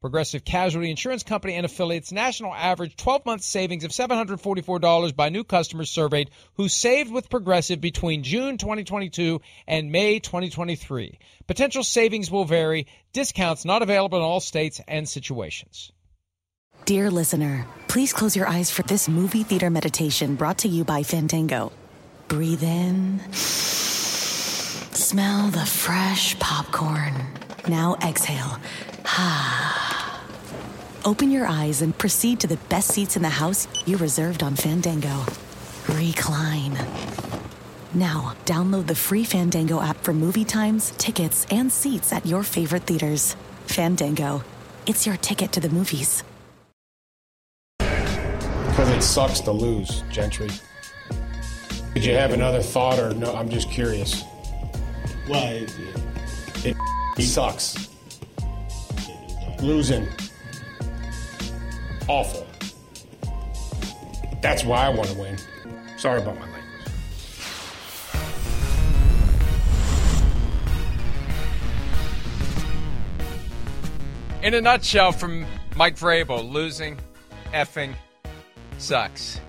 Progressive Casualty Insurance Company and affiliates national average 12 month savings of $744 by new customers surveyed who saved with Progressive between June 2022 and May 2023. Potential savings will vary, discounts not available in all states and situations. Dear listener, please close your eyes for this movie theater meditation brought to you by Fandango. Breathe in, smell the fresh popcorn. Now exhale. Open your eyes and proceed to the best seats in the house you reserved on Fandango. Recline. Now, download the free Fandango app for movie times, tickets, and seats at your favorite theaters. Fandango. It's your ticket to the movies. Because it sucks to lose, Gentry. Did you have another thought or no? I'm just curious. Why? It sucks. Losing. Awful. That's why I want to win. Sorry about my language. In a nutshell, from Mike Vrabel, losing effing sucks.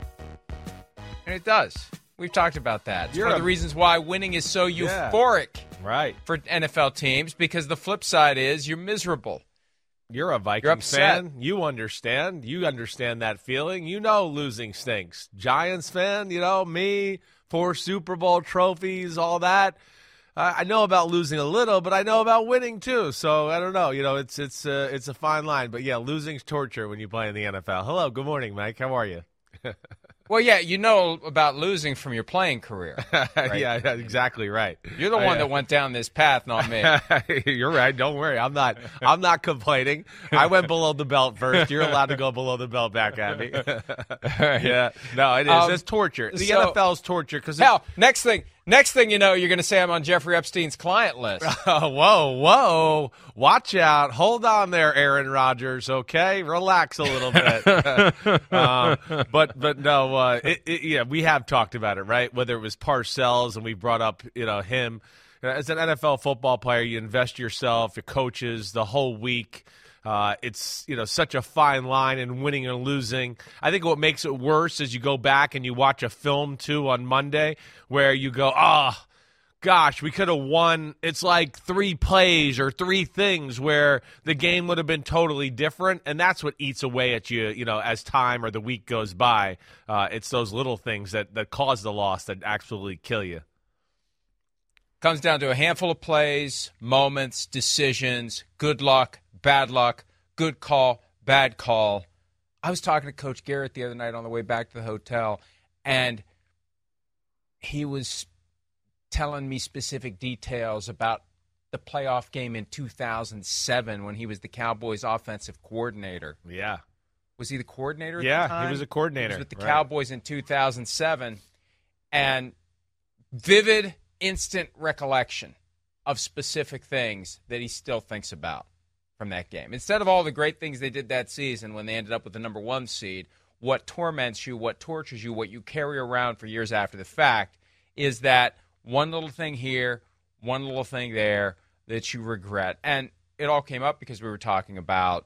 And it does. We've talked about that. It's You're one of the reasons why winning is so Yeah. euphoric Right. for NFL teams because the flip side is you're miserable. You're a Vikings You're fan. You understand. You understand that feeling. You know losing stinks. Giants fan, you know, me, four Super Bowl trophies, all that. I I know about losing a little, but I know about winning too. So I don't know. You know, it's it's uh, it's a fine line. But yeah, losing's torture when you play in the NFL. Hello, good morning, Mike. How are you? Well, yeah, you know about losing from your playing career. yeah, yeah, exactly right. You're the one that went down this path, not me. You're right. Don't worry. I'm not. I'm not complaining. I went below the belt first. You're allowed to go below the belt back at me. yeah. No, it is. Um, it's torture. The so- NFL's torture because Hell, next thing, next thing you know, you're going to say I'm on Jeffrey Epstein's client list. whoa, whoa, watch out! Hold on there, Aaron Rodgers. Okay, relax a little bit. um, but but no, uh, it, it, yeah, we have talked about it, right? Whether it was Parcells, and we brought up you know him as an NFL football player, you invest yourself, your coaches, the whole week. Uh, it's you know such a fine line in winning and losing. I think what makes it worse is you go back and you watch a film too on Monday where you go, ah, gosh, we could have won. It's like three plays or three things where the game would have been totally different, and that's what eats away at you. You know, as time or the week goes by, uh, it's those little things that that cause the loss that absolutely kill you. Comes down to a handful of plays, moments, decisions, good luck, bad luck, good call, bad call. I was talking to Coach Garrett the other night on the way back to the hotel, and he was telling me specific details about the playoff game in 2007 when he was the Cowboys offensive coordinator. Yeah, Was he the coordinator? At Yeah, the he was a coordinator, He was with the right. Cowboys in 2007, and vivid, instant recollection of specific things that he still thinks about from that game. Instead of all the great things they did that season when they ended up with the number one seed, what torments you, what tortures you, what you carry around for years after the fact is that one little thing here, one little thing there that you regret. And it all came up because we were talking about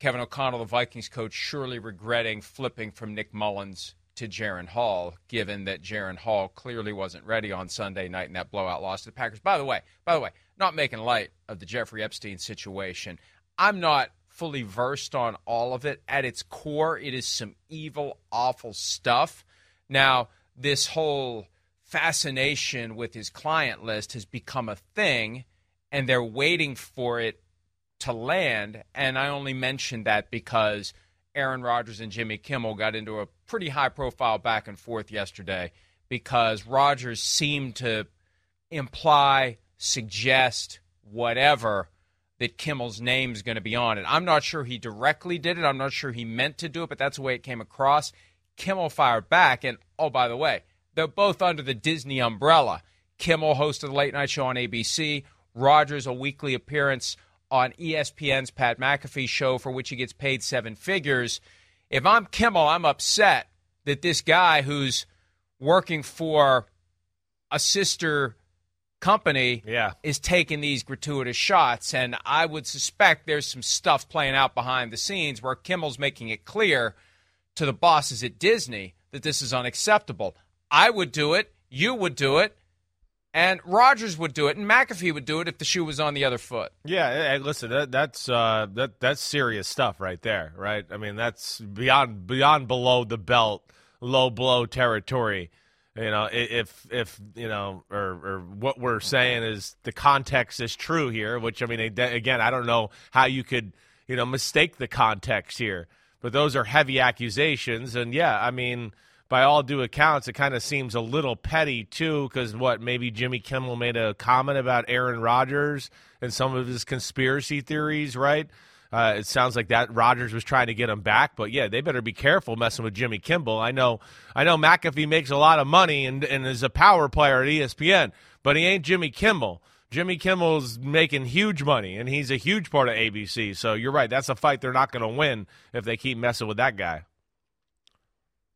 Kevin O'Connell, the Vikings coach, surely regretting flipping from Nick Mullens to Jaren Hall, given that Jaren Hall clearly wasn't ready on Sunday night in that blowout loss to the Packers. By the way, by the way, not making light of the Jeffrey Epstein situation. I'm not fully versed on all of it. At its core, it is some evil, awful stuff Now, this whole fascination with his client list has become a thing, and they're waiting for it to land. And I only mention that because Aaron Rodgers and Jimmy Kimmel got into a pretty high profile back and forth yesterday because Rodgers seemed to imply, suggest, whatever that Kimmel's name is going to be on it. I'm not sure he directly did it. I'm not sure he meant to do it, but that's the way it came across. Kimmel fired back. And oh, by the way, they're both under the Disney umbrella. Kimmel hosted the late night show on ABC. Rodgers, a weekly appearance on ESPN's Pat McAfee show for which he gets paid seven figures. If I'm Kimmel, I'm upset that this guy who's working for a sister company yeah. is taking these gratuitous shots. And I would suspect there's some stuff playing out behind the scenes where Kimmel's making it clear to the bosses at Disney that this is unacceptable. I would do it. You would do it. And Rodgers would do it, and McAfee would do it if the shoe was on the other foot. Yeah, listen, that, that's uh, that that's serious stuff right there, right? I mean, that's beyond beyond below the belt, low blow territory. You know, if if you know, or or what we're saying is the context is true here. Which I mean, again, I don't know how you could you know mistake the context here, but those are heavy accusations, and yeah, I mean by all due accounts, it kind of seems a little petty too, because what maybe Jimmy Kimmel made a comment about Aaron Rodgers and some of his conspiracy theories, right? Uh, it sounds like that Rodgers was trying to get him back, but yeah, they better be careful messing with Jimmy Kimmel. I know, I know McAfee makes a lot of money and, and is a power player at ESPN, but he ain't Jimmy Kimmel. Jimmy Kimmel's making huge money, and he's a huge part of ABC. So you're right, that's a fight they're not going to win if they keep messing with that guy.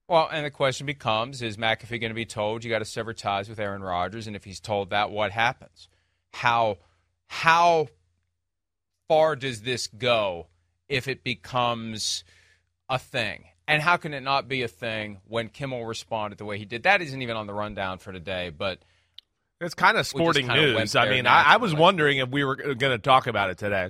Well, and the question becomes is McAfee going to be told you got to sever ties with Aaron Rodgers? And if he's told that, what happens? How, how far does this go if it becomes a thing? And how can it not be a thing when Kimmel responded the way he did? That isn't even on the rundown for today, but. It's kind of sporting news. I mean, I, I, was wondering if we were going to talk about it today.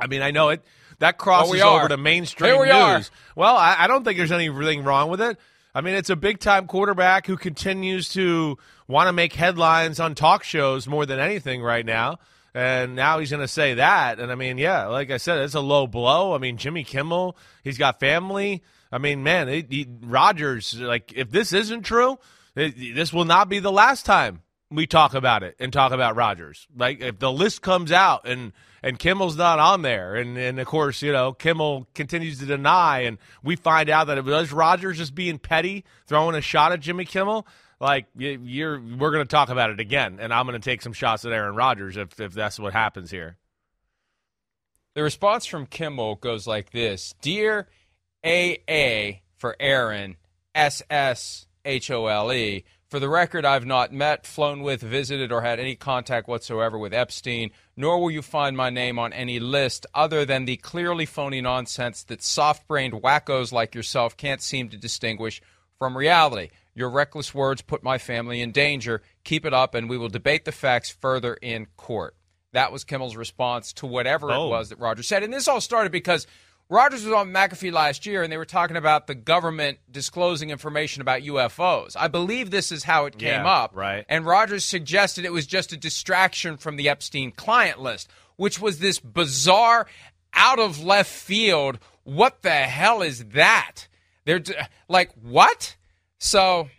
I mean, I know it that crosses well, we over to mainstream we news. Are. Well, I, I, don't think there's anything wrong with it. I mean, it's a big time quarterback who continues to want to make headlines on talk shows more than anything right now. And now he's going to say that. And I mean, yeah, like I said, it's a low blow. I mean, Jimmy Kimmel, he's got family. I mean, man, Rodgers, like, if this isn't true, it, this will not be the last time we talk about it and talk about Rodgers. Like, if the list comes out and and Kimmel's not on there. And, and of course, you know, Kimmel continues to deny, and we find out that it was Rodgers just being petty, throwing a shot at Jimmy Kimmel. Like you're, we're going to talk about it again, and I'm going to take some shots at Aaron Rodgers if if that's what happens here. The response from Kimmel goes like this: "Dear AA for Aaron, S S H O L E. For the record, I've not met, flown with, visited, or had any contact whatsoever with Epstein, nor will you find my name on any list other than the clearly phony nonsense that soft brained wackos like yourself can't seem to distinguish from reality. Your reckless words put my family in danger. Keep it up, and we will debate the facts further in court. That was Kimmel's response to whatever oh. it was that Roger said. And this all started because Rodgers was on McAfee last year, and they were talking about the government disclosing information about UFOs. I believe this is how it came yeah, up. Right. And Rodgers suggested it was just a distraction from the Epstein client list, which was this bizarre, out of left field. What the hell is that? They're like, what? So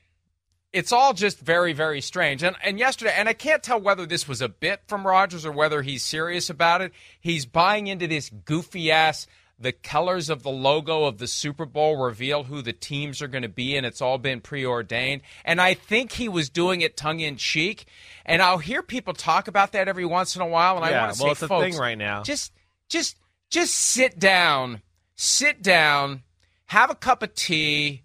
it's all just very, very strange. And and yesterday, and I can't tell whether this was a bit from Rodgers or whether he's serious about it. He's buying into this goofy ass the colors of the logo of the Super Bowl reveal who the teams are going to be, and it's all been preordained. And I think he was doing it tongue in cheek. And I'll hear people talk about that every once in a while, and yeah, I want to well, say, it's folks, thing right now. Just, just, just sit down, sit down, have a cup of tea,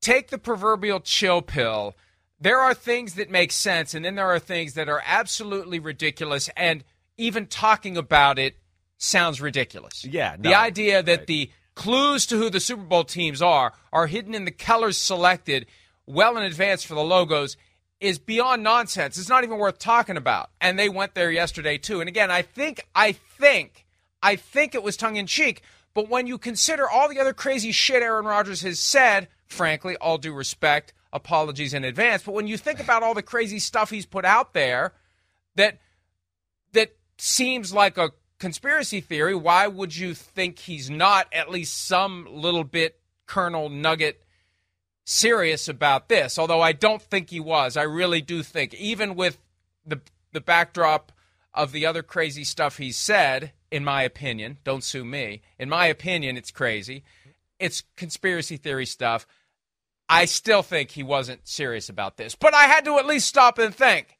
take the proverbial chill pill. There are things that make sense, and then there are things that are absolutely ridiculous, and even talking about it sounds ridiculous. Yeah. No, the idea that right. the clues to who the Super Bowl teams are are hidden in the colors selected well in advance for the logos is beyond nonsense. It's not even worth talking about. And they went there yesterday too. And again, I think I think I think it was tongue in cheek, but when you consider all the other crazy shit Aaron Rodgers has said, frankly, all due respect, apologies in advance. But when you think about all the crazy stuff he's put out there that that seems like a conspiracy theory, why would you think he's not at least some little bit kernel nugget serious about this? Although I don't think he was. I really do think even with the the backdrop of the other crazy stuff he's said, in my opinion, don't sue me. In my opinion, it's crazy. It's conspiracy theory stuff. I still think he wasn't serious about this. But I had to at least stop and think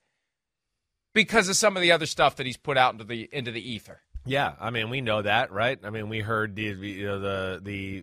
because of some of the other stuff that he's put out into the into the ether. Yeah, I mean we know that, right? I mean we heard the you know, the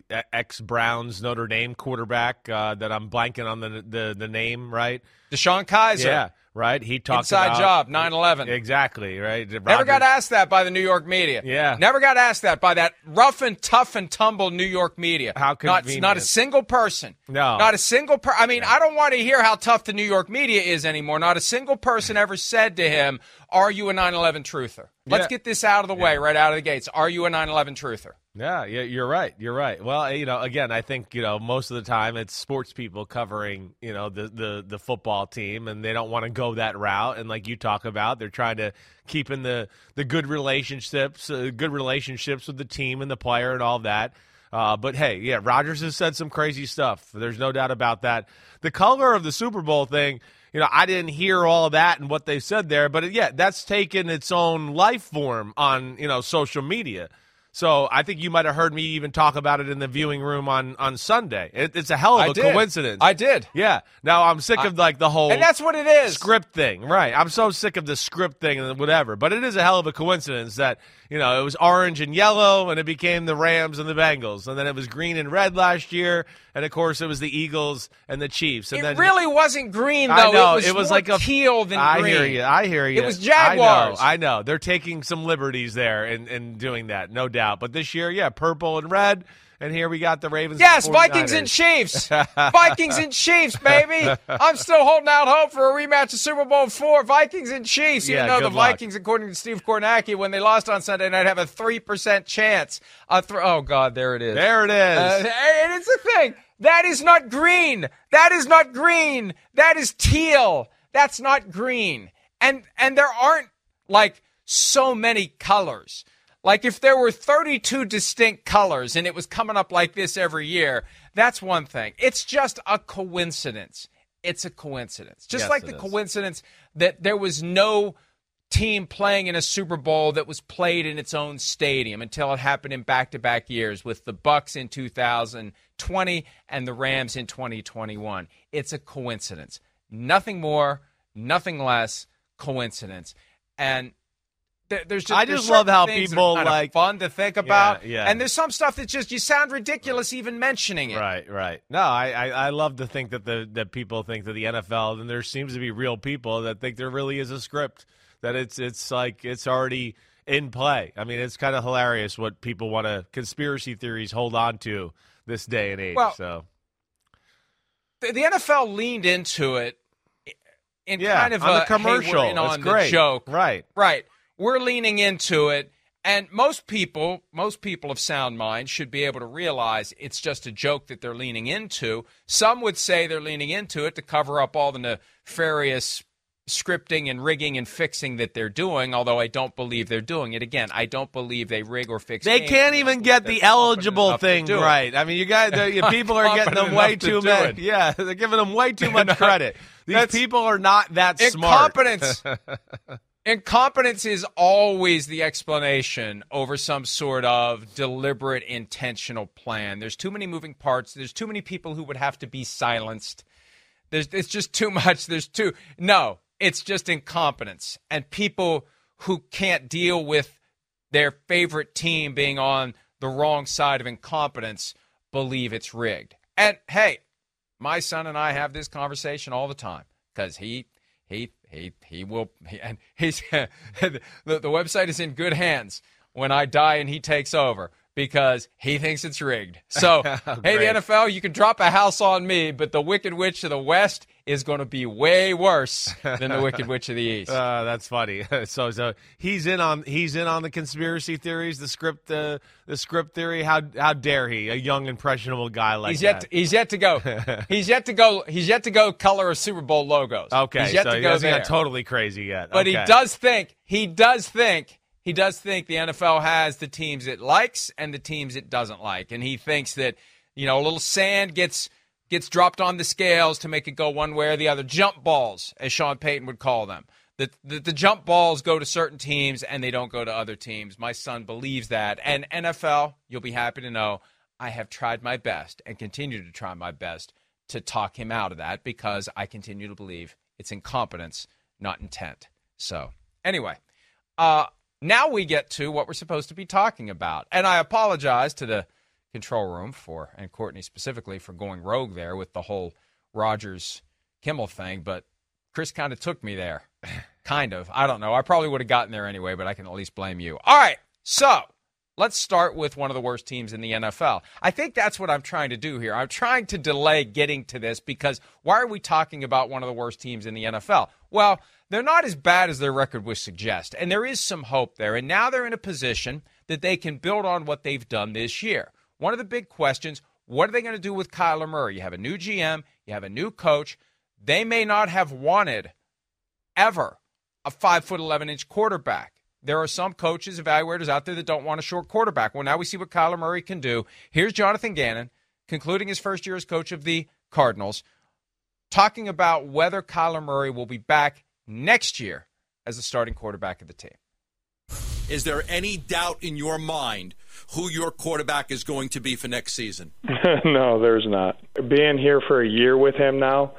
the ex Browns Notre Dame quarterback uh, that I'm blanking on the the, the name, right? DeShone Kizer. Yeah, right. He talked inside about, job 9/11. Exactly, right. Never got asked that by the New York media. Yeah. Never got asked that by that rough and tough and tumble New York media. How not, convenient. not a single person. No. Not a single per I mean, I don't want to hear how tough the New York media is anymore. Not a single person ever said to him, "Are you a 9/11 truther?" Let's Yeah. get this out of the way right out of the gates. Are you a 9/11 truther? Yeah, yeah, you're right. You're right. Well, you know, again, I think you know most of the time it's sports people covering you know the the the football team, and they don't want to go that route. And like you talk about, they're trying to keep in the the good relationships, uh, good relationships with the team and the player and all that. Uh, but hey, yeah, Rodgers has said some crazy stuff. There's no doubt about that. The color of the Super Bowl thing, you know, I didn't hear all that and what they said there, but yeah, that's taken its own life form on you know social media. So I think you might have heard me even talk about it in the viewing room on on Sunday. It, it's a hell of I a did. coincidence. I did. Yeah. Now I'm sick of like the whole And that's what it is. script thing, right? I'm so sick of the script thing and whatever. But it is a hell of a coincidence that you know it was orange and yellow, and it became the Rams and the Bengals, and then it was green and red last year, and of course it was the Eagles and the Chiefs. And It then really wasn't green though. I know it was, more like a teal than I green. hear you. I hear you. It was I know. Jaguars. I know. They're taking some liberties there in, in doing that, no doubt. But this year, yeah, purple and red. And here we got the Ravens. Yes, and Vikings and Chiefs. Vikings and Chiefs, baby. I'm still holding out hope for a rematch of Super Bowl four. Vikings and Chiefs. Even Yeah, though the luck. Vikings, according to Steve Kornacki, when they lost on Sunday night, have a three percent chance. A th- oh God, there it is. There it is. Uh, and it's a thing. That is not green. That is not green. That is teal. That's not green. And and there aren't like so many colors. Like if there were 32 distinct colors and it was coming up like this every year, that's one thing. It's just a coincidence. It's a coincidence. Just Yes, like the is. coincidence that there was no team playing in a Super Bowl that was played in its own stadium until it happened in back-to-back years with the Bucs in 2020 and the Rams in 2021. It's a coincidence. Nothing more, nothing less coincidence. And there- there's just I just love how people, are kind of like- fun to think about. yeah. And there's some stuff that just you sound ridiculous even mentioning it. Right, right. No, I, I, I love to think that the that people think that the NFL and there seems to be real people that think there really is a script that it's it's like it's already in play. I mean, it's kind of hilarious what people want to conspiracy theories hold on to this day and age. Well, so the, the NFL leaned into it in yeah, kind of on a hey, commercial, That's on great. the joke. right? Right. We're leaning into it. And most people, most people of sound mind should be able to realize it's just a joke that they're leaning into. Some would say they're leaning into it to cover up all the nefarious scripting and rigging and fixing that they're doing, although I don't believe they're doing it. Again, I don't believe they rig or fix They can't even get the eligible thing right. I mean, you guys, people are getting them way enough to too much. Yeah, they're giving them way too much credit. These people are not that smart. Incompetence. Incompetence is always the explanation over some sort of deliberate, intentional plan. There's too many moving parts. There's too many people who would have to be silenced. There's it's just too much. There's too no. It's just incompetence and people who can't deal with their favorite team being on the wrong side of incompetence believe it's rigged. And hey, my son and I have this conversation all the time because he he he he will and he's the, the website is in good hands when I die and he takes over because he thinks it's rigged. So, hey, the NFL, you can drop a house on me, but the Wicked Witch of the West is going to be way worse than the Wicked Witch of the East. Uh, that's funny. so, so he's in on he's in on the conspiracy theories, the script, uh, the script theory. How how dare he, a young impressionable guy like he's yet that? to, he's yet to go. he's yet to go. He's yet to go color a Super Bowl logos. okay, he's yet so to go hasn't there. totally crazy yet. But Okay. he does think he does think he does think the NFL has the teams it likes and the teams it doesn't like, and he thinks that you know a little sand gets gets dropped on the scales to make it go one way or the other. Jump balls, as Sean Payton would call them. The, the, the jump balls go to certain teams and they don't go to other teams. My son believes that. And NFL, you'll be happy to know, I have tried my best and continue to try my best to talk him out of that because I continue to believe it's incompetence, not intent. So, anyway, uh, now we get to what we're supposed to be talking about. And I apologize to the control room for, and Courtney specifically, for going rogue there with the whole Rodgers Kimmel thing, but Chris kind of took me there. kind of. I don't know. I probably would have gotten there anyway, but I can at least blame you. All right. So let's start with one of the worst teams in the NFL. I think that's what I'm trying to do here. I'm trying to delay getting to this because why are we talking about one of the worst teams in the NFL? Well, they're not as bad as their record would suggest, and there is some hope there. And now they're in a position that they can build on what they've done this year. One of the big questions what are they going to do with Kyler Murray? You have a new GM, you have a new coach. They may not have wanted ever a five foot eleven inch quarterback. There are some coaches, evaluators out there that don't want a short quarterback. Well, now we see what Kyler Murray can do. Here's Jonathan Gannon concluding his first year as coach of the Cardinals, talking about whether Kyler Murray will be back next year as the starting quarterback of the team. Is there any doubt in your mind who your quarterback is going to be for next season? no, there's not. Being here for a year with him now,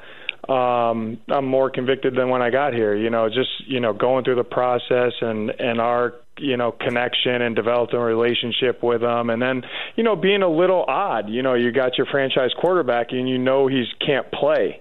um, I'm more convicted than when I got here. You know, just you know, going through the process and and our you know connection and developing a relationship with him, and then you know being a little odd. You know, you got your franchise quarterback, and you know he's can't play.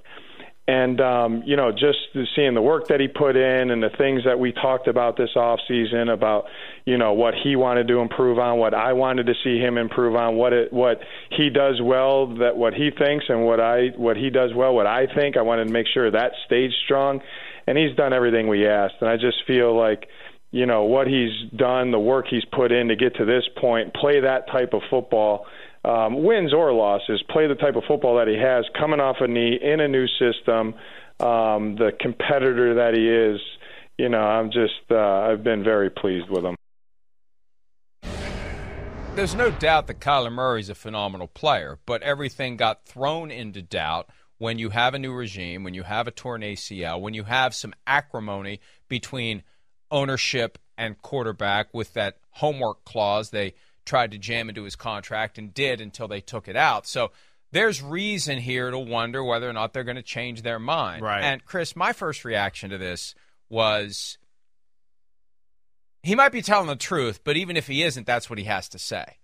And um, you know, just seeing the work that he put in and the things that we talked about this off season about, you know, what he wanted to improve on, what I wanted to see him improve on, what it what he does well, that what he thinks and what I what he does well, what I think. I wanted to make sure that stayed strong, and he's done everything we asked. And I just feel like, you know, what he's done, the work he's put in to get to this point, play that type of football um, wins or losses, play the type of football that he has, coming off a knee in a new system, um, the competitor that he is. You know, I'm just uh, I've been very pleased with him. There's no doubt that Kyler Murray's a phenomenal player, but everything got thrown into doubt when you have a new regime, when you have a torn ACL, when you have some acrimony between ownership and quarterback with that homework clause they tried to jam into his contract and did until they took it out. So there's reason here to wonder whether or not they're going to change their mind. Right. And Chris, my first reaction to this was he might be telling the truth, but even if he isn't, that's what he has to say.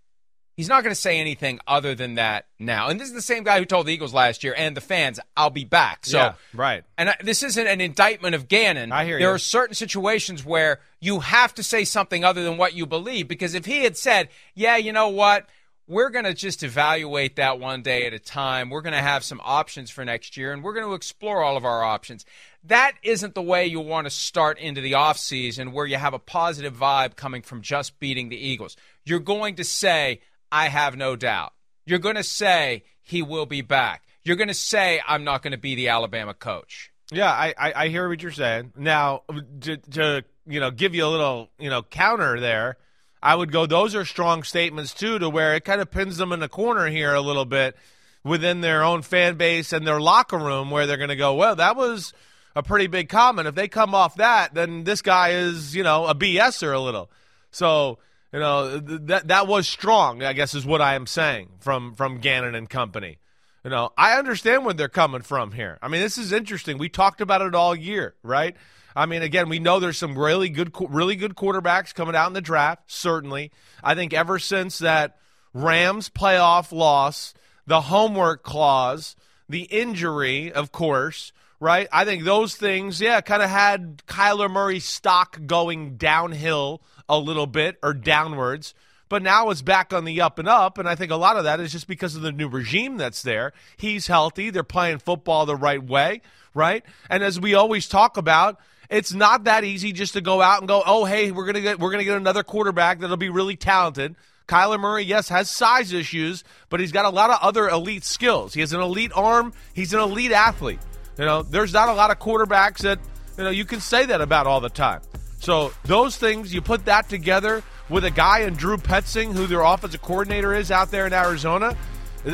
He's not going to say anything other than that now. And this is the same guy who told the Eagles last year and the fans, "I'll be back." So, Yeah, right. And I, this isn't an indictment of Gannon. I hear you. there you. are certain situations where you have to say something other than what you believe. Because if he had said, "Yeah, you know what," we're going to just evaluate that one day at a time. We're going to have some options for next year, and we're going to explore all of our options. That isn't the way you want to start into the offseason where you have a positive vibe coming from just beating the Eagles. You're going to say, I have no doubt. You're going to say, he will be back. You're going to say, I'm not going to be the Alabama coach. Yeah, I, I, I hear what you're saying. Now, to, to you know, give you a little you know counter there, I would go. Those are strong statements too, to where it kind of pins them in the corner here a little bit within their own fan base and their locker room, where they're going to go, well, that was a pretty big comment. If they come off that, then this guy is you know a BSer a little. So you know th- that that was strong. I guess is what I am saying from from Gannon and company. You know, I understand where they're coming from here. I mean, this is interesting. We talked about it all year, right? I mean, again, we know there's some really good, really good quarterbacks coming out in the draft. Certainly, I think ever since that Rams playoff loss, the homework clause, the injury, of course, right? I think those things, yeah, kind of had Kyler Murray's stock going downhill a little bit or downwards. but now it's back on the up and up. And I think a lot of that is just because of the new regime that's there. He's healthy. They're playing football the right way, right? And as we always talk about, it's not that easy just to go out and go, oh, hey, we're gonna get we're gonna get another quarterback that'll be really talented. Kyler Murray, yes, has size issues, but he's got a lot of other elite skills. He has an elite arm. He's an elite athlete. You know, there's not a lot of quarterbacks that you know you can say that about all the time. So those things, you put that together with a guy in Drew Petzing, who their offensive coordinator is out there in Arizona.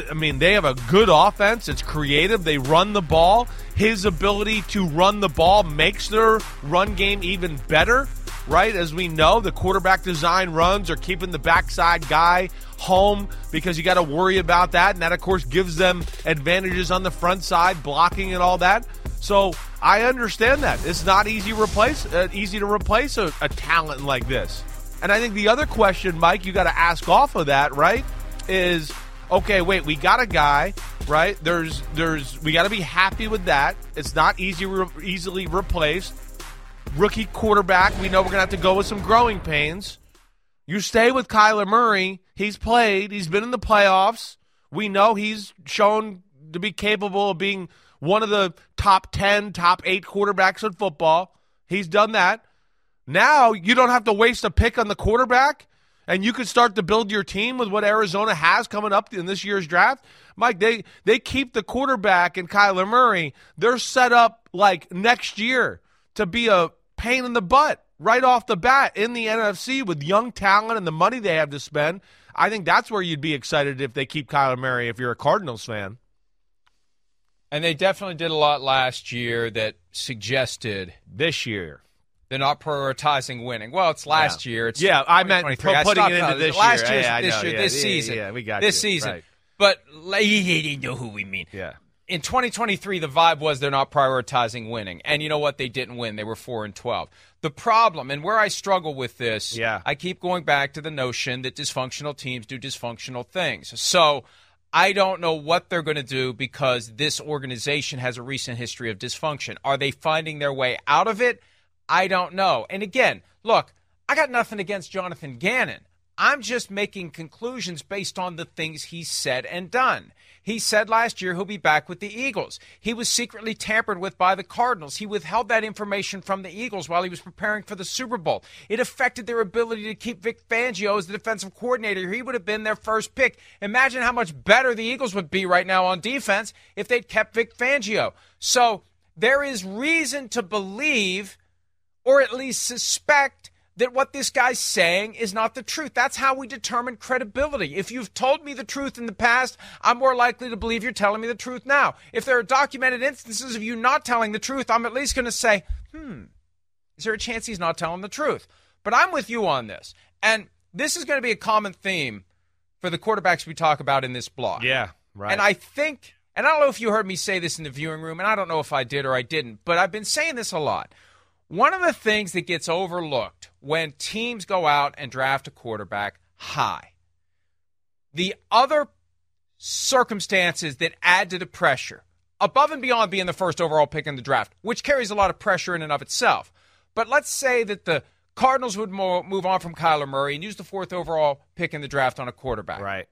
I mean, they have a good offense. It's creative. They run the ball. His ability to run the ball makes their run game even better, right? As we know, the quarterback design runs are keeping the backside guy home because you got to worry about that. And that, of course, gives them advantages on the front side, blocking and all that. So I understand that. It's not easy, replace, uh, easy to replace a, a talent like this. And I think the other question, Mike, you got to ask off of that, right, is – okay, wait, we got a guy, right? There's, there's, we got to be happy with that. It's not easy, re- easily replaced. Rookie quarterback, we know we're gonna have to go with some growing pains. You stay with Kyler Murray. He's played. He's been in the playoffs. We know he's shown to be capable of being one of the top 10, top eight quarterbacks in football. He's done that. Now you don't have to waste a pick on the quarterback and you could start to build your team with what Arizona has coming up in this year's draft. Mike, they they keep the quarterback and Kyler Murray. They're set up like next year to be a pain in the butt right off the bat in the NFC with young talent and the money they have to spend. I think that's where you'd be excited if they keep Kyler Murray if you're a Cardinals fan. And they definitely did a lot last year that suggested this year they're not prioritizing winning. Well, it's last yeah. year. It's yeah, I meant putting it into this last year. Year, yeah, this year, yeah, this season. Yeah, we got it. this you. season. Right. But you know who we mean. Yeah. In 2023, the vibe was they're not prioritizing winning, and you know what? They didn't win. They were four and 12. The problem, and where I struggle with this, yeah. I keep going back to the notion that dysfunctional teams do dysfunctional things. So. I don't know what they're going to do because this organization has a recent history of dysfunction. Are they finding their way out of it? I don't know. And again, look, I got nothing against Jonathan Gannon. I'm just making conclusions based on the things he's said and done. He said last year he'll be back with the Eagles. He was secretly tampered with by the Cardinals. He withheld that information from the Eagles while he was preparing for the Super Bowl. It affected their ability to keep Vic Fangio as the defensive coordinator. He would have been their first pick. Imagine how much better the Eagles would be right now on defense if they'd kept Vic Fangio. So there is reason to believe or at least suspect that what this guy's saying is not the truth. That's how we determine credibility. If you've told me the truth in the past, I'm more likely to believe you're telling me the truth now. If there are documented instances of you not telling the truth, I'm at least going to say, hmm, is there a chance he's not telling the truth? But I'm with you on this. And this is going to be a common theme for the quarterbacks we talk about in this blog. Yeah, right. And I think, and I don't know if you heard me say this in the viewing room, and I don't know if I did or I didn't, but I've been saying this a lot one of the things that gets overlooked when teams go out and draft a quarterback high, the other circumstances that add to the pressure, above and beyond being the first overall pick in the draft, which carries a lot of pressure in and of itself. But let's say that the Cardinals would move on from Kyler Murray and use the fourth overall pick in the draft on a quarterback. Right.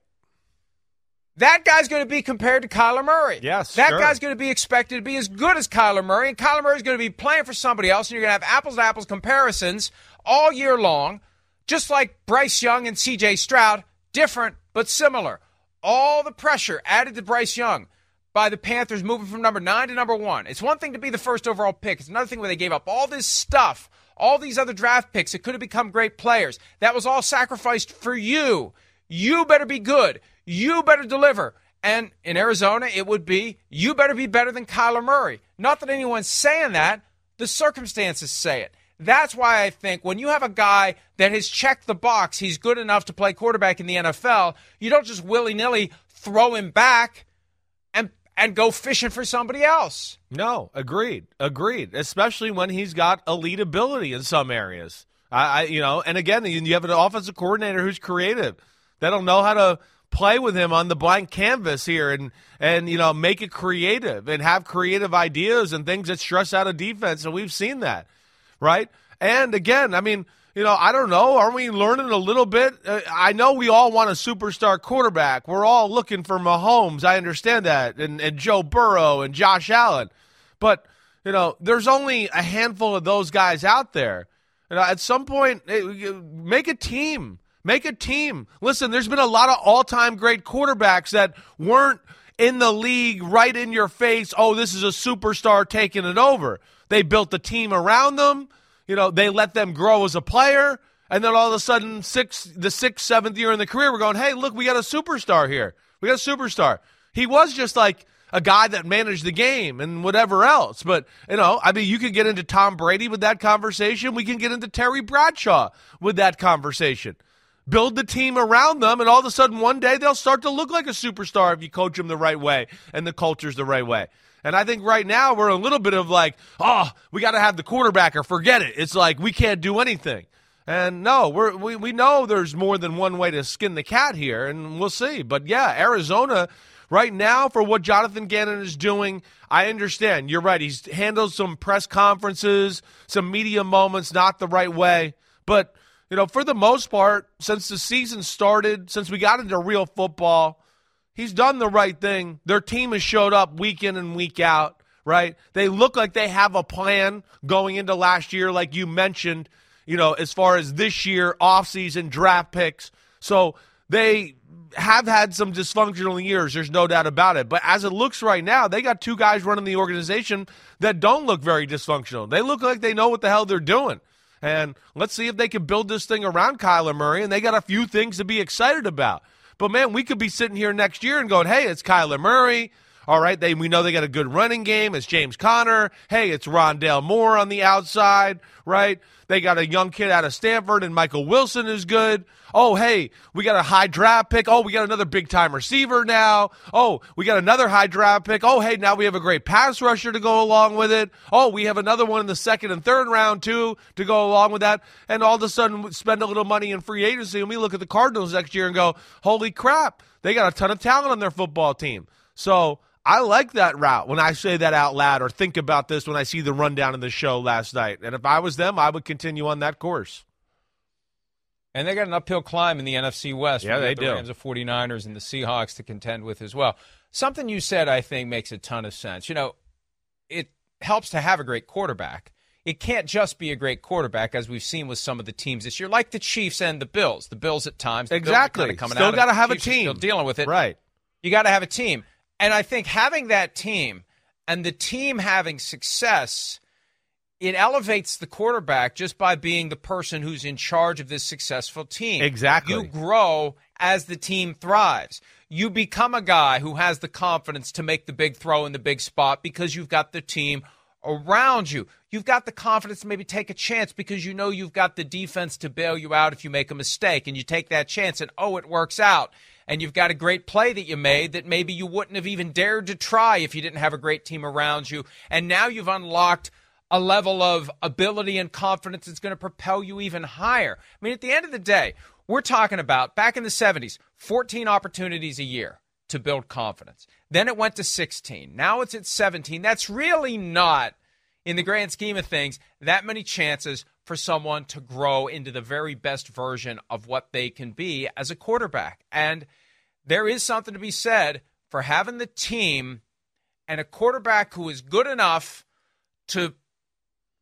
That guy's going to be compared to Kyler Murray. Yes, that sure. guy's going to be expected to be as good as Kyler Murray, and Kyler Murray's going to be playing for somebody else, and you're going to have apples to apples comparisons all year long, just like Bryce Young and C.J. Stroud, different but similar. All the pressure added to Bryce Young by the Panthers moving from number nine to number one. It's one thing to be the first overall pick. It's another thing where they gave up all this stuff, all these other draft picks that could have become great players. That was all sacrificed for you. You better be good. You better deliver. And in Arizona, it would be you better be better than Kyler Murray. Not that anyone's saying that, the circumstances say it. That's why I think when you have a guy that has checked the box, he's good enough to play quarterback in the NFL, you don't just willy nilly throw him back and and go fishing for somebody else. No, agreed, agreed. Especially when he's got elite ability in some areas. I, I you know, and again, you have an offensive coordinator who's creative that'll know how to play with him on the blank canvas here and and you know make it creative and have creative ideas and things that stress out a defense and we've seen that right and again i mean you know, I don't know. Are we learning a little bit? Uh, I know we all want a superstar quarterback. We're all looking for Mahomes. I understand that, and, and Joe Burrow and Josh Allen. But you know, there's only a handful of those guys out there. You know, at some point, make a team. Make a team. Listen, there's been a lot of all-time great quarterbacks that weren't in the league right in your face. Oh, this is a superstar taking it over. They built the team around them. You know, they let them grow as a player. And then all of a sudden, six, the sixth, seventh year in the career, we're going, hey, look, we got a superstar here. We got a superstar. He was just like a guy that managed the game and whatever else. But, you know, I mean, you can get into Tom Brady with that conversation. We can get into Terry Bradshaw with that conversation. Build the team around them, and all of a sudden, one day they'll start to look like a superstar if you coach them the right way and the culture's the right way. And I think right now we're a little bit of like, oh, we got to have the quarterback or forget it. It's like we can't do anything. And no, we're, we we know there's more than one way to skin the cat here, and we'll see. But yeah, Arizona Right now, for what Jonathan Gannon is doing, I understand. You're right. He's handled some press conferences, some media moments not the right way. But, you know, for the most part, since the season started, since we got into real football, he's done the right thing. Their team has showed up week in and week out, right? They look like they have a plan going into last year, like you mentioned, you know, as far as this year, offseason draft picks. So they have had some dysfunctional years. There's no doubt about it. But as it looks right now, they got two guys running the organization that don't look very dysfunctional. They look like they know what the hell they're doing. And let's see if they can build this thing around Kyler Murray. And they got a few things to be excited about. But man, we could be sitting here next year and going, hey, it's Kyler Murray. All right, they we know they got a good running game. It's James Conner. Hey, it's Rondale Moore on the outside, right? They got a young kid out of Stanford, and Michael Wilson is good. Oh, hey, we got a high draft pick. Oh, we got another big time receiver now. Oh, we got another high draft pick. Oh, hey, now we have a great pass rusher to go along with it. Oh, we have another one in the second and third round, too, to go along with that. And all of a sudden, spend a little money in free agency, and we look at the Cardinals next year and go, holy crap, they got a ton of talent on their football team. So, I like that route when I say that out loud or think about this when I see the rundown of the show last night. And if I was them, I would continue on that course. And they got an uphill climb in the NFC West. Yeah, they the do. Rams, the 49ers, and the Seahawks to contend with as well. Something you said, I think, makes a ton of sense. You know, it helps to have a great quarterback. It can't just be a great quarterback, as we've seen with some of the teams this year, like the Chiefs and the Bills. The Bills at times, exactly, coming still got to have a team, still dealing with it. Right, you got to have a team. And I think having that team and the team having success, it elevates the quarterback just by being the person who's in charge of this successful team. Exactly. You grow as the team thrives. You become a guy who has the confidence to make the big throw in the big spot because you've got the team around you. You've got the confidence to maybe take a chance because you know you've got the defense to bail you out if you make a mistake and you take that chance and oh, it works out and you've got a great play that you made that maybe you wouldn't have even dared to try if you didn't have a great team around you. And now you've unlocked a level of ability and confidence that's going to propel you even higher. I mean, at the end of the day, we're talking about back in the 70s, 14 opportunities a year to build confidence. Then it went to 16. Now it's at 17. That's really not, in the grand scheme of things, that many chances for someone to grow into the very best version of what they can be as a quarterback. And there is something to be said for having the team and a quarterback who is good enough to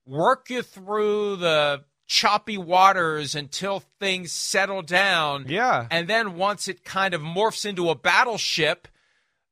work you through the choppy waters until things settle down. Yeah. And then once it kind of morphs into a battleship,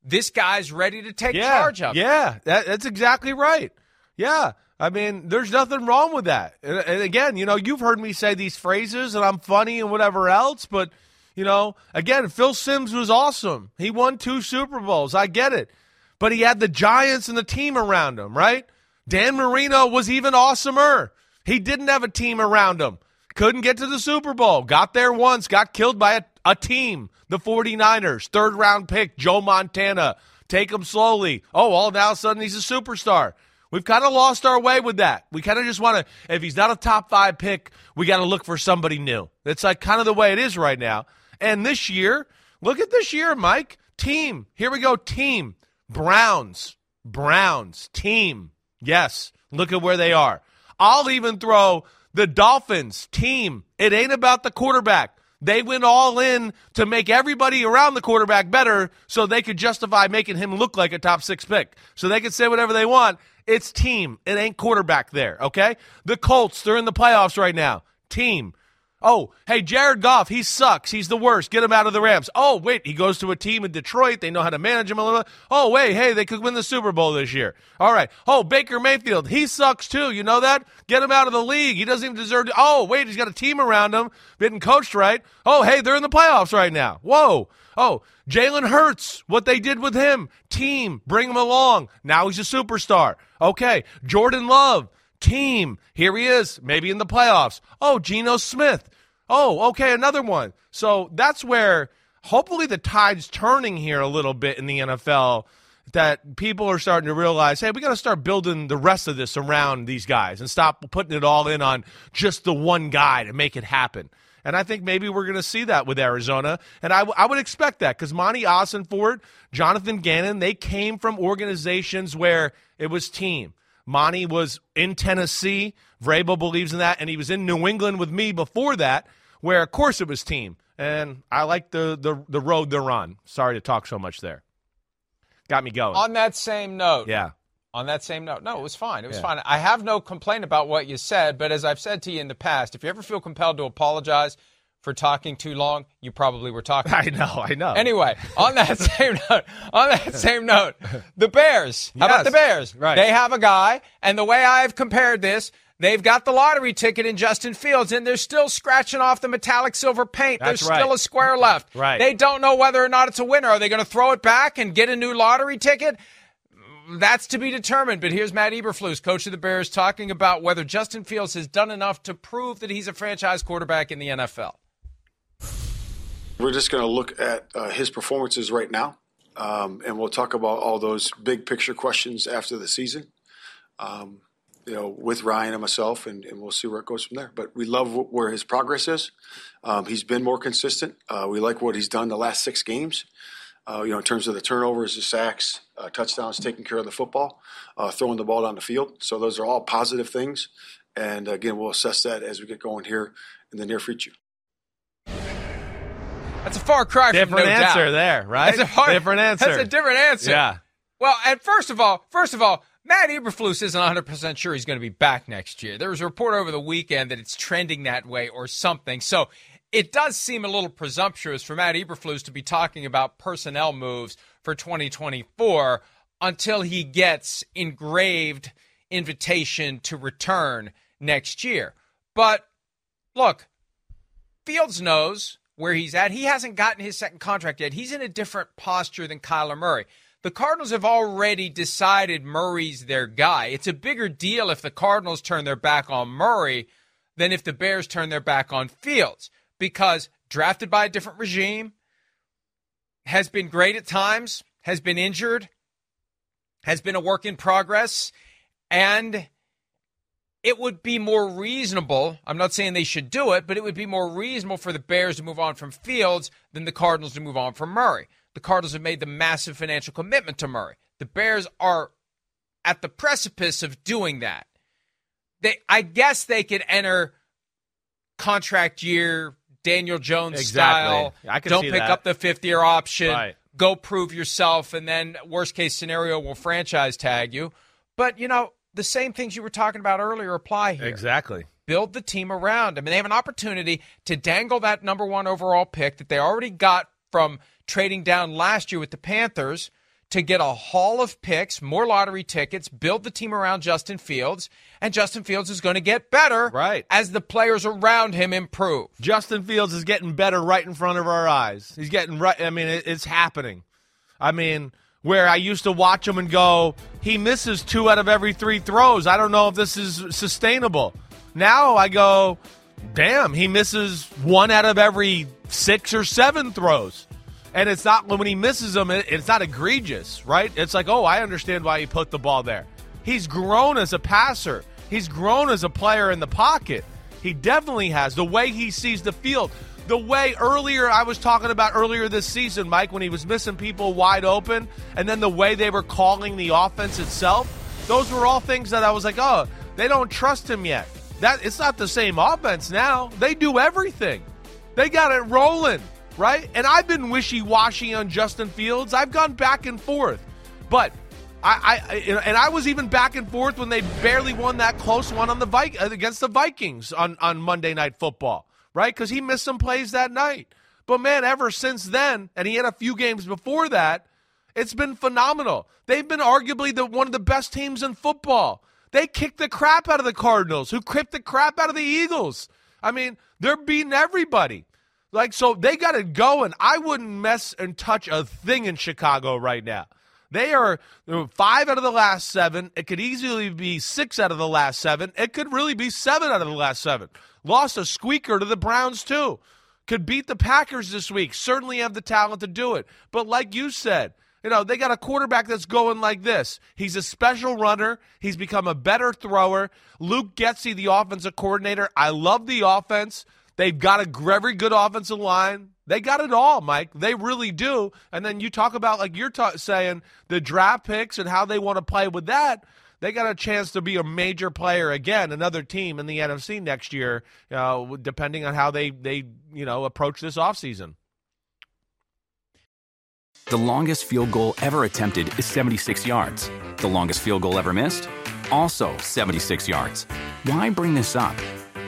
this guy's ready to take yeah. charge of Yeah, that, that's exactly right. Yeah. I mean, there's nothing wrong with that. And, and again, you know, you've heard me say these phrases and I'm funny and whatever else, but – you know, again, Phil Simms was awesome. He won two Super Bowls. I get it. But he had the Giants and the team around him, right? Dan Marino was even awesomer. He didn't have a team around him. Couldn't get to the Super Bowl. Got there once, got killed by a, a team, the 49ers. Third round pick, Joe Montana. Take him slowly. Oh, all now a sudden he's a superstar. We've kind of lost our way with that. We kind of just want to, if he's not a top five pick, we got to look for somebody new. It's like kind of the way it is right now. And this year, look at this year, Mike. Team. Here we go. Team. Browns. Browns. Team. Yes. Look at where they are. I'll even throw The Dolphins team, it ain't about the quarterback. They went all in to make everybody around the quarterback better so they could justify making him look like a top six pick. So they could say whatever they want. It's team. It ain't quarterback there, okay? The Colts, they're in the playoffs right now. Team. Oh, hey, Jared Goff, he sucks. He's the worst. Get him out of the Rams. Oh, wait, he goes to a team in Detroit. They know how to manage him a little. Oh, wait, hey, they could win the Super Bowl this year. All right. Oh, Baker Mayfield, he sucks too. You know that? Get him out of the league. He doesn't even deserve to. Oh, wait, he's got a team around him, getting coached right. Oh, hey, they're in the playoffs right now. Whoa. Oh, Jalen Hurts, what they did with him. Team, bring him along. Now he's a superstar. Okay. Jordan Love, team. Here he is, maybe in the playoffs. Oh, Geno Smith. Oh, okay, another one. So that's where hopefully the tide's turning here a little bit in the NFL. That people are starting to realize, hey, we got to start building the rest of this around these guys and stop putting it all in on just the one guy to make it happen. And I think maybe we're going to see that with Arizona. And I, w- I would expect that because Monti Ossenfort, Jonathan Gannon, they came from organizations where it was team. Monti was in Tennessee. Vrabel believes in that, and he was in New England with me before that, where of course it was team. And I like the the the road they're on. Sorry to talk so much there. Got me going. On that same note, yeah. On that same note, no, it was fine. It was Yeah. fine. I have no complaint about what you said, but as I've said to you in the past, if you ever feel compelled to apologize for talking too long, you probably were talking. I know, I know. Anyway, on that same note, on that same note, the Bears. How about the Bears? Right. They have a guy, and the way I've compared this, they've got the lottery ticket in Justin Fields, and they're still scratching off the metallic silver paint. That's There's right. still a square left. Right. They don't know whether or not it's a winner. Are they going to throw it back and get a new lottery ticket? That's to be determined. But here's Matt Eberflus, coach of the Bears, talking about whether Justin Fields has done enough to prove that he's a franchise quarterback in the NFL. We're just going to look at uh, his performances right now, um, and we'll talk about all those big picture questions after the season. Um, you know, with Ryan and myself, and, and we'll see where it goes from there. But we love wh- where his progress is. Um, he's been more consistent. Uh, we like what he's done the last six games. Uh, you know, in terms of the turnovers, the sacks, uh, touchdowns, taking care of the football, uh, throwing the ball down the field. So those are all positive things. And again, we'll assess that as we get going here in the near future. That's a far cry from Different no answer doubt. there, right? That's a Different answer. That's a different answer. Yeah. Well, and first of all, first of all, Matt Eberflus isn't 100% sure he's going to be back next year. There was a report over the weekend that it's trending that way or something. So it does seem a little presumptuous for Matt Eberflus to be talking about personnel moves for 2024 until he gets engraved invitation to return next year. But look, Fields knows where he's at. He hasn't gotten his second contract yet. He's in a different posture than Kyler Murray. The Cardinals have already decided Murray's their guy. It's a bigger deal if the Cardinals turn their back on Murray than if the Bears turn their back on Fields because drafted by a different regime, has been great at times, has been injured, has been a work in progress, and it would be more reasonable. I'm not saying they should do it, but it would be more reasonable for the Bears to move on from Fields than the Cardinals to move on from Murray. The Cardinals have made the massive financial commitment to Murray. The Bears are at the precipice of doing that. They, I guess, they could enter contract year Daniel Jones Exactly. style. Don't pick that. up the fifth year option. Right. Go prove yourself, and then worst case scenario, we'll franchise tag you. But you know, the same things you were talking about earlier apply here. Exactly. Build the team around him. And they have an opportunity to dangle that number one overall pick that they already got from trading down last year with the Panthers to get a haul of picks, more lottery tickets, build the team around Justin Fields, and Justin Fields is going to get better Right. as the players around him improve. Justin Fields is getting better right in front of our eyes. He's getting right. I mean, it's happening. I mean, where I used to watch him and go, he misses two out of every three throws. I don't know if this is sustainable. Now I go, damn, he misses one out of every six or seven throws. And it's not when he misses them, it's not egregious, right? It's like, oh, I understand why he put the ball there. He's grown as a passer. He's grown as a player in the pocket. He definitely has. The way he sees the field, the way earlier I was talking about earlier this season, Mike, when he was missing people wide open, and then the way they were calling the offense itself, those were all things that I was like, oh, they don't trust him yet. that it's not the same offense now. They do everything. They got it rolling, right? And I've been wishy-washy on Justin Fields. I've gone back and forth. But I, I and I was even back and forth when they barely won that close one on the Vi- against the Vikings on on Monday Night Football, right? Because he missed some plays that night. But man, ever since then, and he had a few games before that, it's been phenomenal. They've been arguably the one of the best teams in football. They kicked the crap out of the Cardinals, who kicked the crap out of the Eagles. I mean, they're beating everybody. Like, so they got it going. I wouldn't mess and touch a thing in Chicago right now. They are five out of the last seven. It could easily be six out of the last seven. It could really be seven out of the last seven. Lost a squeaker to the Browns, too. Could beat the Packers this week. Certainly have the talent to do it. But like you said, you know, they got a quarterback that's going like this. He's a special runner. He's become a better thrower. Luke Getsy, the offensive coordinator. I love the offense. They've got a very good offensive line. They got it all, Mike. They really do. And then you talk about, like you're ta- saying, the draft picks and how they want to play with that. They got a chance to be a major player again, another team in the NFC next year, uh, depending on how they, they you know approach this offseason. The longest field goal ever attempted is 76 yards. The longest field goal ever missed? Also 76 yards. Why bring this up?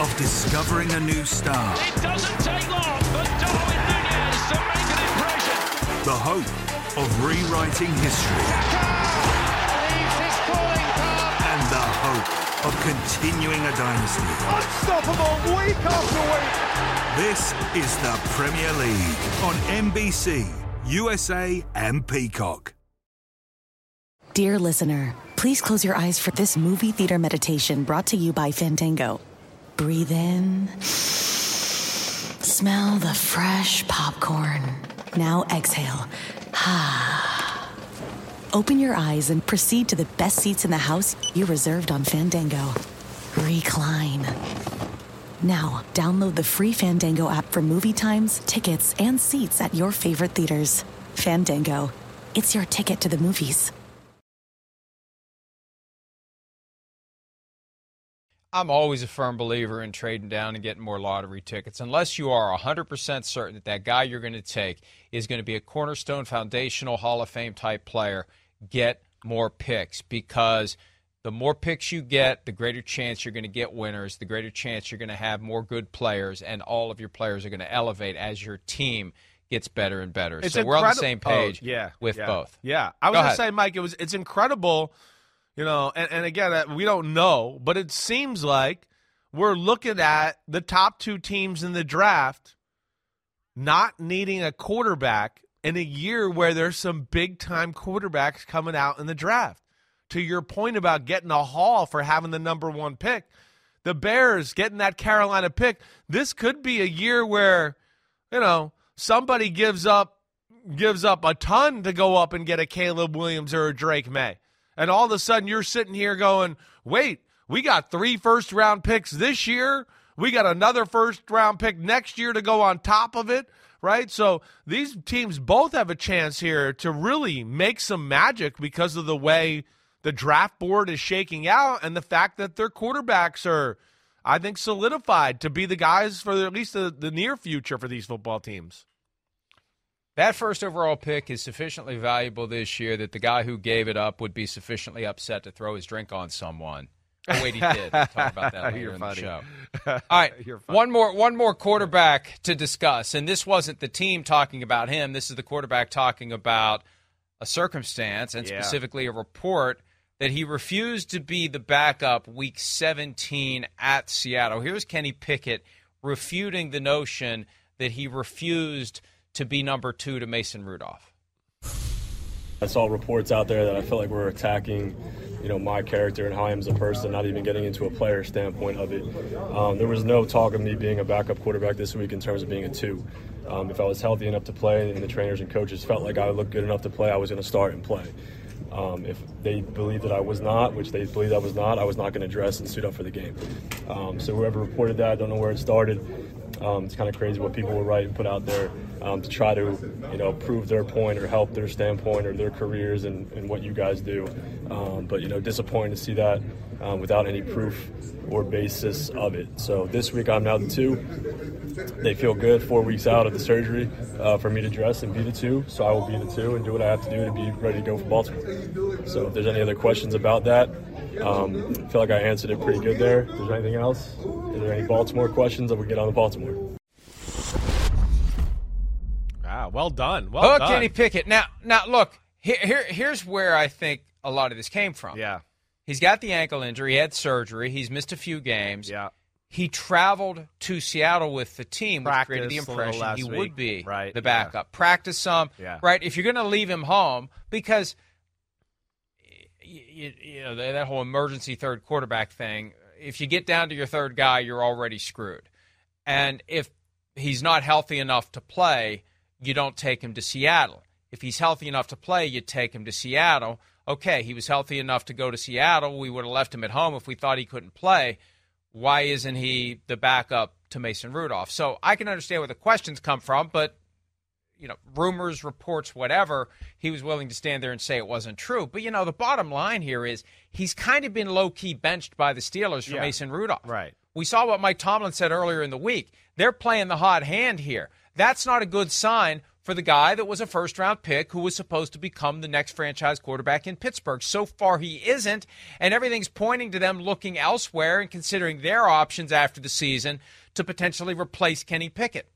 of discovering a new star. It doesn't take long for Darwin Nunez to make an impression. The hope of rewriting history. And the hope of continuing a dynasty. Unstoppable week after week. This is the Premier League on NBC, USA, and Peacock. Dear listener, please close your eyes for this movie theater meditation brought to you by Fandango. Breathe in. Smell the fresh popcorn. Now exhale. Ha. Open your eyes and proceed to the best seats in the house you reserved on Fandango. Recline. Now, download the free Fandango app for movie times, tickets, and seats at your favorite theaters. Fandango. It's your ticket to the movies. I'm always a firm believer in trading down and getting more lottery tickets, unless you are 100% certain that that guy you're going to take is going to be a cornerstone, foundational, Hall of Fame type player. Get more picks because the more picks you get, the greater chance you're going to get winners, the greater chance you're going to have more good players, and all of your players are going to elevate as your team gets better and better. It's so we're on the same page oh, yeah, with yeah, both. Yeah, I was Go gonna say, Mike, it was it's incredible, you know, and, and again, uh, we don't know, but it seems like we're looking at the top two teams in the draft not needing a quarterback in a year where there's some big time quarterbacks coming out in the draft. To your point about getting a haul for having the number one pick, the Bears getting that Carolina pick, this could be a year where, you know, somebody gives up gives up a ton to go up and get a Caleb Williams or a Drake Maye. And all of a sudden you're sitting here going, wait, we got three first round picks this year. We got another first round pick next year to go on top of it, right? So these teams both have a chance here to really make some magic because of the way the draft board is shaking out and the fact that their quarterbacks are, I think, solidified to be the guys for at least the, the near future for these football teams. That first overall pick is sufficiently valuable this year that the guy who gave it up would be sufficiently upset to throw his drink on someone. Oh wait, he did. We'll talk about that later You're in funny. the show. All right, one more one more quarterback to discuss, and this wasn't the team talking about him. This is the quarterback talking about a circumstance and Yeah. specifically a report that he refused to be the backup week 17 at Seattle. Here's Kenny Pickett refuting the notion that he refused to be number two to Mason Rudolph. I saw reports out there that I felt like we're attacking you know my character and how I am as a person, not even getting into a player standpoint of it. Um, there was no talk of me being a backup quarterback this week in terms of being a two. Um, if I was healthy enough to play and the trainers and coaches felt like I looked good enough to play, I was going to start and play. Um, if they believed that I was not, which they believed I was not, I was not going to dress and suit up for the game. Um, so whoever reported that, I don't know where it started. Um, it's kind of crazy what people will write and put out there um, to try to, you know, prove their point or help their standpoint or their careers and, and what you guys do. Um, but you know, disappointing to see that um, without any proof or basis of it. So this week I'm now the two. They feel good four weeks out of the surgery uh, for me to dress and be the two. So I will be the two and do what I have to do to be ready to go for Baltimore. So if there's any other questions about that, um, I feel like I answered it pretty good there. There's anything else, is there any Baltimore questions? I will get on the Baltimore. Ah, well done. Well oh, done. Kenny Pickett. Now, now look. Here, here, here's where I think a lot of this came from. Yeah. He's got the ankle injury. He had surgery. He's missed a few games. Yeah. He traveled to Seattle with the team, which created the Practiced a little impression last he week. would be Right, the yeah. backup. Practice some, Yeah. right? If you're going to leave him home, because you, you know that that whole emergency third quarterback thing. If you get down to your third guy, you're already screwed. And if he's not healthy enough to play, you don't take him to Seattle. If he's healthy enough to play, you take him to Seattle. Okay, he was healthy enough to go to Seattle. We would have left him at home if we thought he couldn't play. Why isn't he the backup to Mason Rudolph? So I can understand where the questions come from, but you know, rumors, reports, whatever, he was willing to stand there and say it wasn't true. But you know, the bottom line here is he's kind of been low key benched by the Steelers for Yeah. Mason Rudolph. Right. We saw what Mike Tomlin said earlier in the week. They're playing the hot hand here. That's not a good sign for the guy that was a first round pick who was supposed to become the next franchise quarterback in Pittsburgh. So far, he isn't, and everything's pointing to them looking elsewhere and considering their options after the season to potentially replace Kenny Pickett.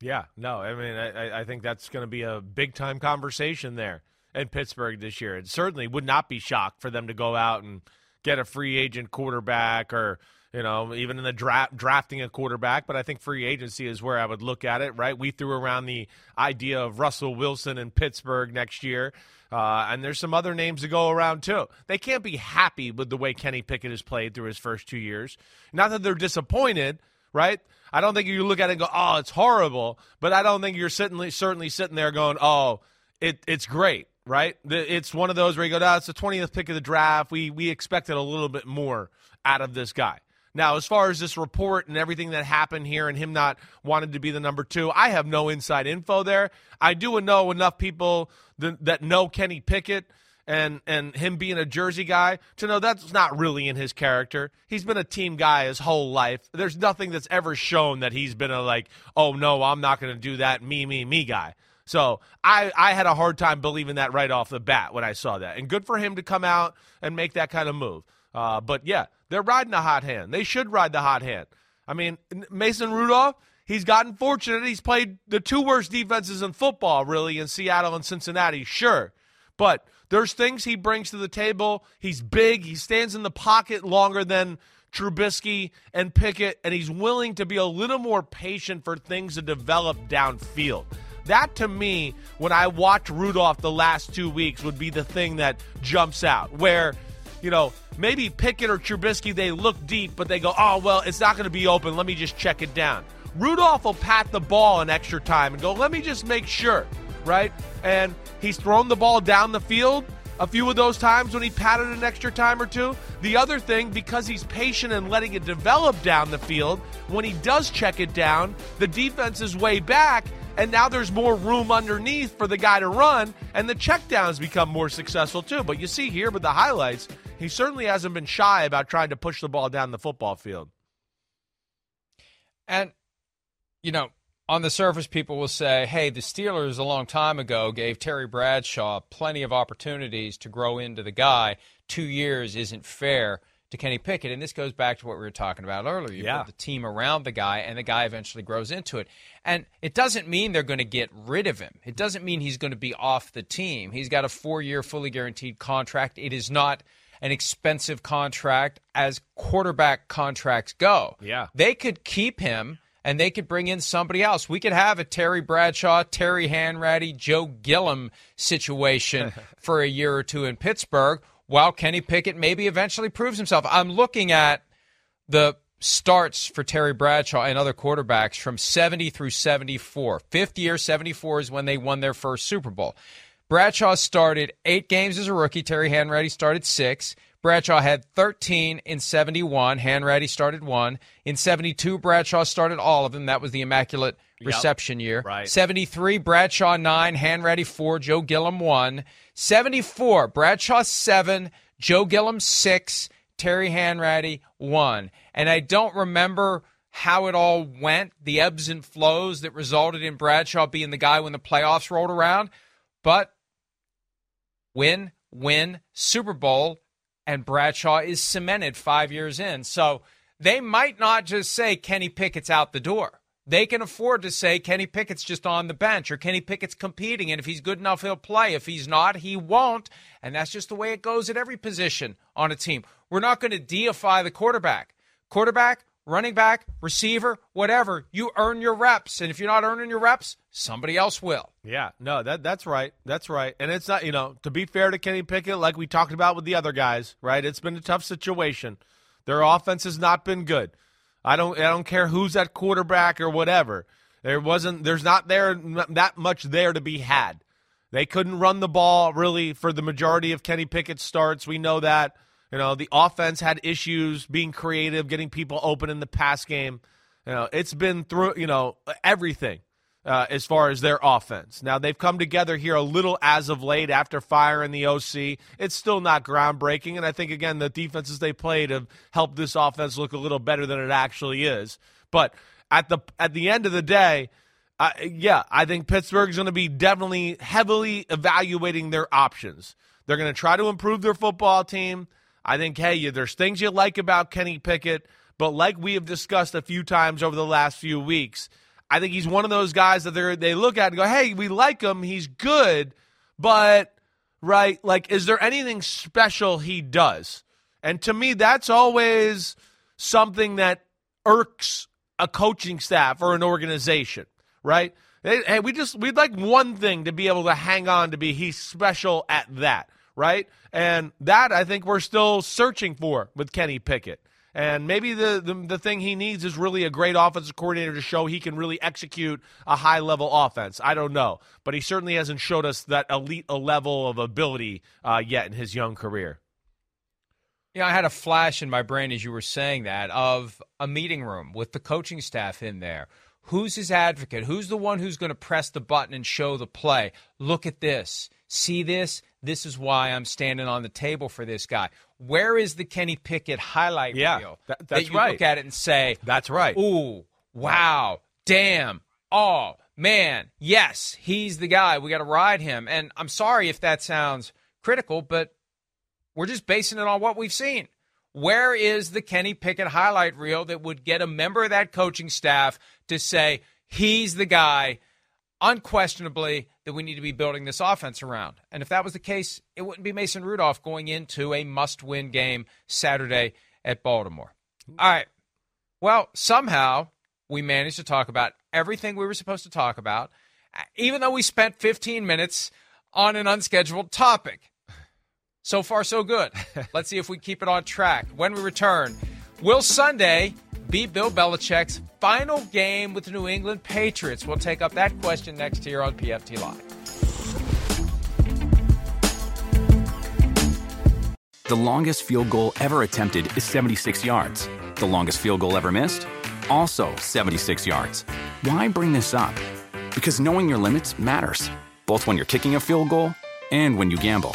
Yeah, no, I mean, I, I think that's going to be a big time conversation there in Pittsburgh this year. It certainly would not be shocked for them to go out and get a free agent quarterback or, you know, even in the draft, drafting a quarterback. But I think free agency is where I would look at it, right? We threw around the idea of Russell Wilson in Pittsburgh next year. Uh, and there's some other names to go around too. They can't be happy with the way Kenny Pickett has played through his first two years. Not that they're disappointed, right? I don't think you look at it and go, "Oh, it's horrible," but I don't think you're certainly certainly sitting there going, "Oh, it it's great." Right? It's one of those where you go, "No, it's the 20th pick of the draft. We we expected a little bit more out of this guy." Now, as far as this report and everything that happened here and him not wanting to be the number two, I have no inside info there. I do know enough people that, that know Kenny Pickett and and him being a Jersey guy to know that's not really in his character. He's been a team guy his whole life. There's nothing that's ever shown that he's been a like, oh no, I'm not going to do that, me me me guy. So I I had a hard time believing that right off the bat when I saw that, and good for him to come out and make that kind of move. Uh, but yeah, they're riding the hot hand. They should ride the hot hand. I mean, Mason Rudolph, he's gotten fortunate. He's played the two worst defenses in football, really, in Seattle and Cincinnati, sure. But there's things he brings to the table. He's big. He stands in the pocket longer than Trubisky and Pickett, and he's willing to be a little more patient for things to develop downfield. That to me, when I watch Rudolph the last two weeks, would be the thing that jumps out. Where, you know, maybe Pickett or Trubisky, they look deep, but they go, oh, well, it's not going to be open. Let me just check it down. Rudolph will pat the ball in extra time and go, let me just make sure, right? And he's thrown the ball down the field a few of those times when he patted an extra time or two. The other thing, because he's patient and letting it develop down the field, when he does check it down, the defense is way back, and now there's more room underneath for the guy to run, and the checkdowns become more successful too. But you see here with the highlights, he certainly hasn't been shy about trying to push the ball down the football field. And, you know, on the surface, people will say, hey, the Steelers a long time ago gave Terry Bradshaw plenty of opportunities to grow into the guy. Two years isn't fair to Kenny Pickett. And this goes back to what we were talking about earlier. You Yeah. build the team around the guy, and the guy eventually grows into it. And it doesn't mean they're going to get rid of him. It doesn't mean he's going to be off the team. He's got a four year, fully guaranteed contract. It is not an expensive contract as quarterback contracts go. Yeah. They could keep him and they could bring in somebody else. We could have a Terry Bradshaw, Terry Hanratty, Joe Gilliam situation for a year or two in Pittsburgh while Kenny Pickett maybe eventually proves himself. I'm looking at the starts for Terry Bradshaw and other quarterbacks from 70 through 74. Fifth year, 74 is when they won their first Super Bowl. Bradshaw started eight games as a rookie. Terry Hanratty started six. Bradshaw had 13 in 71. Hanratty started one. In 72, Bradshaw started all of them. That was the Immaculate Reception year. right. 73, Bradshaw nine. Hanratty four. Joe Gilliam one. 74, Bradshaw seven. Joe Gilliam six. Terry Hanratty one. And I don't remember how it all went, the ebbs and flows that resulted in Bradshaw being the guy when the playoffs rolled around. But win, win, Super Bowl, and Bradshaw is cemented five years in. So they might not just say Kenny Pickett's out the door. They can afford to say Kenny Pickett's just on the bench or Kenny Pickett's competing, and if he's good enough, he'll play. If he's not, he won't. And that's just the way it goes at every position on a team. We're not going to deify the quarterback. Quarterback, running back, receiver, whatever, you earn your reps. And if you're not earning your reps, somebody else will. Yeah, no, that that's right. That's right. And it's not, you know, to be fair to Kenny Pickett, like we talked about with the other guys, right? It's been a tough situation. Their offense has not been good. I don't I don't care who's at quarterback or whatever. There wasn't there's not there that much there to be had. They couldn't run the ball really for the majority of Kenny Pickett's starts. We know that. You know, the offense had issues being creative, getting people open in the pass game. You know, it's been through, you know, everything uh, as far as their offense. Now, they've come together here a little as of late after firing the OC. It's still not groundbreaking. And I think, again, the defenses they played have helped this offense look a little better than it actually is. But at the, at the end of the day, uh, yeah, I think Pittsburgh's going to be definitely heavily evaluating their options. They're going to try to improve their football team. I think, hey, there's things you like about Kenny Pickett, but like we have discussed a few times over the last few weeks, I think he's one of those guys that they they look at and go, hey, we like him, he's good, but right, like, is there anything special he does? And to me, that's always something that irks a coaching staff or an organization, right? Hey, we just we'd like one thing to be able to hang on to be he's special at that right? And that I think we're still searching for with Kenny Pickett. And maybe the, the, the thing he needs is really a great offensive coordinator to show he can really execute a high level offense. I don't know, but he certainly hasn't showed us that elite level of ability uh, yet in his young career. Yeah, I had a flash in my brain as you were saying that of a meeting room with the coaching staff in there. Who's his advocate? Who's the one who's going to press the button and show the play? Look at this. See this? This is why I'm standing on the table for this guy. Where is the Kenny Pickett highlight yeah, reel? That, that's that you right. look at it and say, "That's right." Ooh, wow, damn, oh man, yes, he's the guy. We got to ride him. And I'm sorry if that sounds critical, but we're just basing it on what we've seen. Where is the Kenny Pickett highlight reel that would get a member of that coaching staff to say he's the guy? Unquestionably that we need to be building this offense around. And if that was the case, it wouldn't be Mason Rudolph going into a must win game Saturday at Baltimore. All right. Well, somehow we managed to talk about everything we were supposed to talk about, even though we spent 15 minutes on an unscheduled topic. So far, so good. Let's see if we keep it on track. When we return, will Sunday be Bill Belichick's final game with the New England Patriots? We'll take up that question next here on PFT Live. The longest field goal ever attempted is 76 yards. The longest field goal ever missed? Also 76 yards. Why bring this up? Because knowing your limits matters, both when you're kicking a field goal and when you gamble.